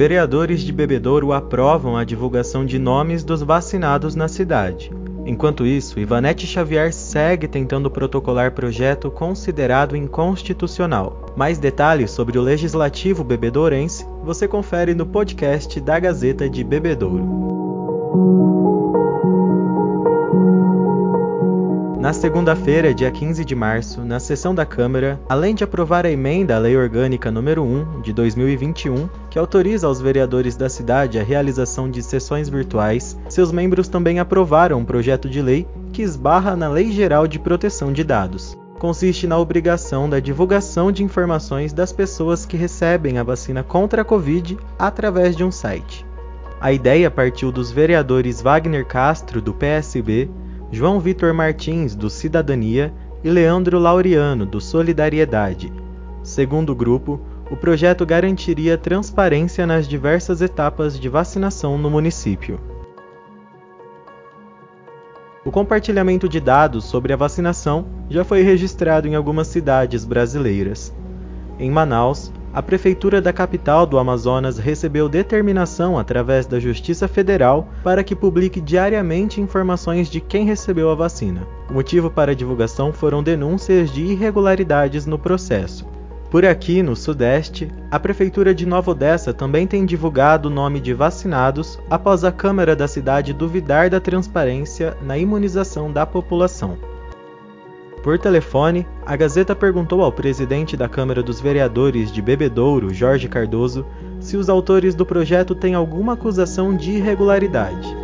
vereadores de Bebedouro aprovam a divulgação de nomes dos vacinados na cidade. Enquanto isso, Ivanete Xavier segue tentando protocolar projeto considerado inconstitucional. Mais detalhes sobre o legislativo bebedourense você confere no podcast da Gazeta de Bebedouro. Na segunda-feira, dia 15 de março, na sessão da Câmara, além de aprovar a emenda à Lei Orgânica número 1 de 2021, que autoriza aos vereadores da cidade a realização de sessões virtuais, seus membros também aprovaram um projeto de lei que esbarra na Lei Geral de Proteção de Dados. Consiste na obrigação da divulgação de informações das pessoas que recebem a vacina contra a Covid através de um site. A ideia partiu dos vereadores Wagner Castro, do PSB, João Vitor Martins, do Cidadania, e Leandro Laureano, do Solidariedade. Segundo o grupo, o projeto garantiria transparência nas diversas etapas de vacinação no município. O compartilhamento de dados sobre a vacinação já foi registrado em algumas cidades brasileiras. Em Manaus, a Prefeitura da capital do Amazonas recebeu determinação através da Justiça Federal para que publique diariamente informações de quem recebeu a vacina. O motivo para a divulgação foram denúncias de irregularidades no processo. Por aqui, no Sudeste, a Prefeitura de Nova Odessa também tem divulgado o nome de vacinados após a Câmara da cidade duvidar da transparência na imunização da população. Por telefone, a Gazeta perguntou ao presidente da Câmara dos Vereadores de Bebedouro, Jorge Cardoso, se os autores do projeto têm alguma acusação de irregularidade.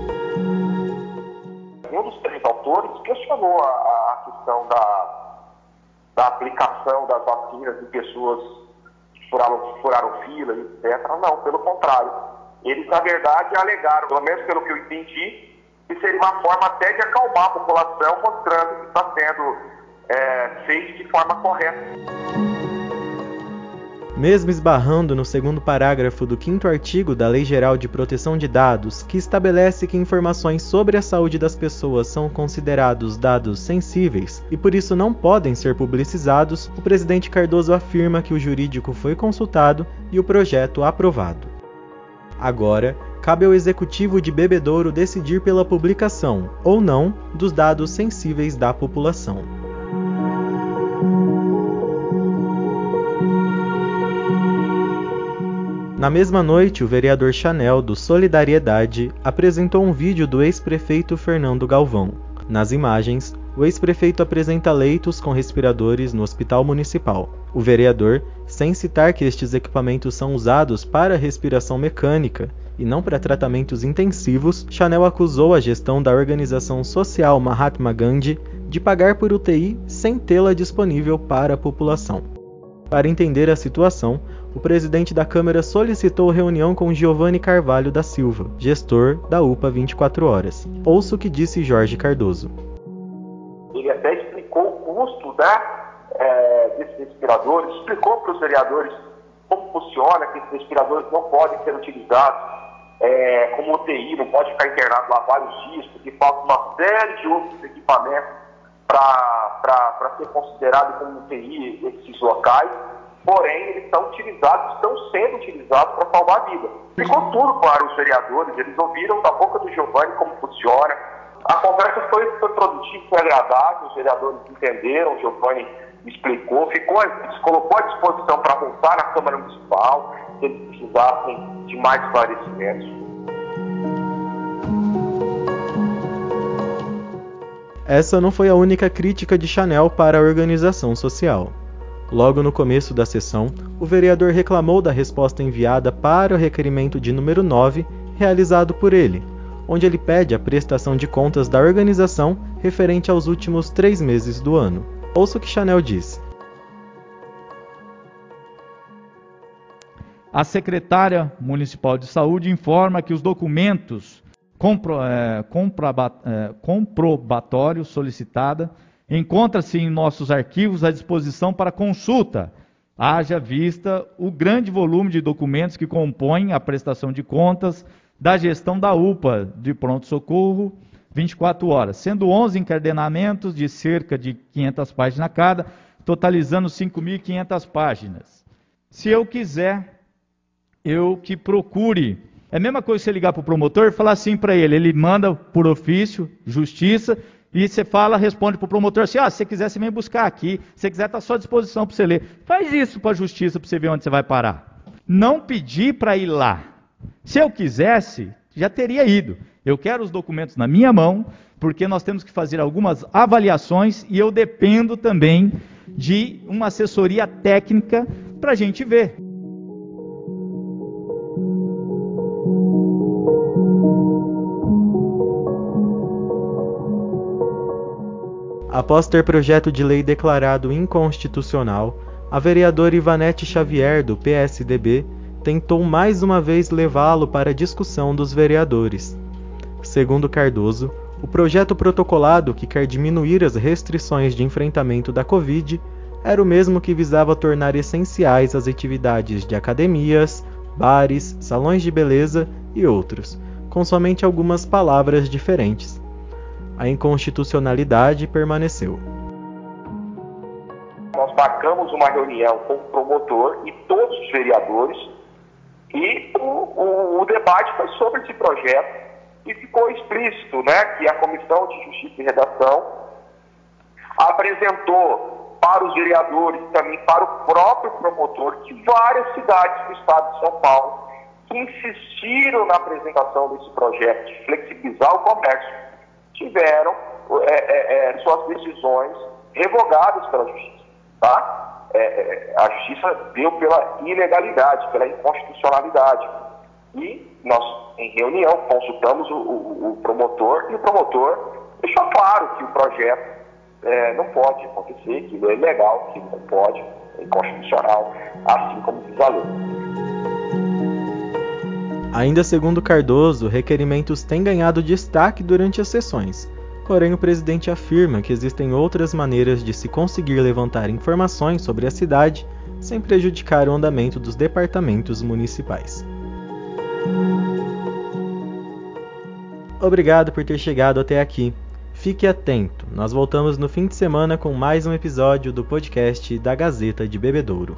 Um dos três autores questionou a, a questão da, da aplicação das vacinas em pessoas que furaram, furaram fila, etc. Não, pelo contrário. Eles, na verdade, alegaram, pelo menos pelo que eu entendi, que seria uma forma até de acalmar a população, mostrando que está sendo é, feito de forma correta. Mesmo esbarrando no segundo parágrafo do quinto artigo da Lei Geral de Proteção de Dados, que estabelece que informações sobre a saúde das pessoas são considerados dados sensíveis e por isso não podem ser publicizados, o presidente Cardoso afirma que o jurídico foi consultado e o projeto aprovado. Agora, cabe ao executivo de Bebedouro decidir pela publicação ou não dos dados sensíveis da população. Na mesma noite, o vereador Chanel, do Solidariedade, apresentou um vídeo do ex-prefeito Fernando Galvão. Nas imagens, o ex-prefeito apresenta leitos com respiradores no hospital municipal. O vereador, sem citar que estes equipamentos são usados para respiração mecânica e não para tratamentos intensivos, Chanel acusou a gestão da organização social Mahatma Gandhi de pagar por UTI sem tê-la disponível para a população. Para entender a situação, o presidente da Câmara solicitou reunião com Giovanni Carvalho da Silva, gestor da UPA 24 Horas. Ouça o que disse Jorge Cardoso. Ele até explicou o custo né, é, desses respiradores, explicou para os vereadores como funciona, que esses respiradores não podem ser utilizados é, como UTI, não pode ficar internado lá vários dias, porque falta uma série de outros equipamentos para ser considerado como UTI esses locais, porém eles estão utilizados, estão sendo utilizados para salvar a vida. Ficou tudo para os vereadores, eles ouviram da boca do Giovanni como funciona. A conversa foi, foi produtiva, foi agradável, os vereadores entenderam, o Giovanni explicou, ficou, se colocou à disposição para voltar na Câmara Municipal, se eles precisassem de mais esclarecimentos. Essa não foi a única crítica de Chanel para a organização social. Logo no começo da sessão, o vereador reclamou da resposta enviada para o requerimento de número 9, realizado por ele, onde ele pede a prestação de contas da organização referente aos últimos três meses do ano. Ouça o que Chanel disse. A secretária municipal de saúde informa que os documentos compro, é, é, comprobatório solicitada encontra-se em nossos arquivos à disposição para consulta, haja vista o grande volume de documentos que compõem a prestação de contas da gestão da UPA de pronto-socorro 24 horas, sendo 11 encadenamentos de cerca de 500 páginas cada, totalizando 5.500 páginas. Se eu quiser eu que procure. É a mesma coisa você ligar para o promotor e falar assim para ele, ele manda por ofício, justiça, e você fala, responde para o promotor assim: ah, se você quiser, você vem buscar aqui. Se você quiser, está à sua disposição para você ler. Faz isso para a justiça para você ver onde você vai parar. Não pedir para ir lá. Se eu quisesse, já teria ido. Eu quero os documentos na minha mão, porque nós temos que fazer algumas avaliações e eu dependo também de uma assessoria técnica para a gente ver. Após ter projeto de lei declarado inconstitucional, a vereadora Ivanete Xavier, do PSDB, tentou mais uma vez levá-lo para a discussão dos vereadores. Segundo Cardoso, o projeto protocolado que quer diminuir as restrições de enfrentamento da Covid era o mesmo que visava tornar essenciais as atividades de academias, bares, salões de beleza e outros, com somente algumas palavras diferentes a inconstitucionalidade permaneceu. Nós marcamos uma reunião com o promotor e todos os vereadores e o, o, o debate foi sobre esse projeto e ficou explícito né, que a Comissão de Justiça e Redação apresentou para os vereadores também para o próprio promotor que várias cidades do estado de São Paulo que insistiram na apresentação desse projeto de flexibilizar o comércio tiveram é, é, é, suas decisões revogadas pela justiça. Tá? É, é, a justiça deu pela ilegalidade, pela inconstitucionalidade. E nós, em reunião, consultamos o, o, o promotor e o promotor deixou claro que o projeto é, não pode acontecer, que ele é ilegal, que não pode, é inconstitucional, assim como diz a lei. Ainda segundo Cardoso, requerimentos têm ganhado destaque durante as sessões. Porém, o presidente afirma que existem outras maneiras de se conseguir levantar informações sobre a cidade sem prejudicar o andamento dos departamentos municipais. Obrigado por ter chegado até aqui. Fique atento, nós voltamos no fim de semana com mais um episódio do podcast da Gazeta de Bebedouro.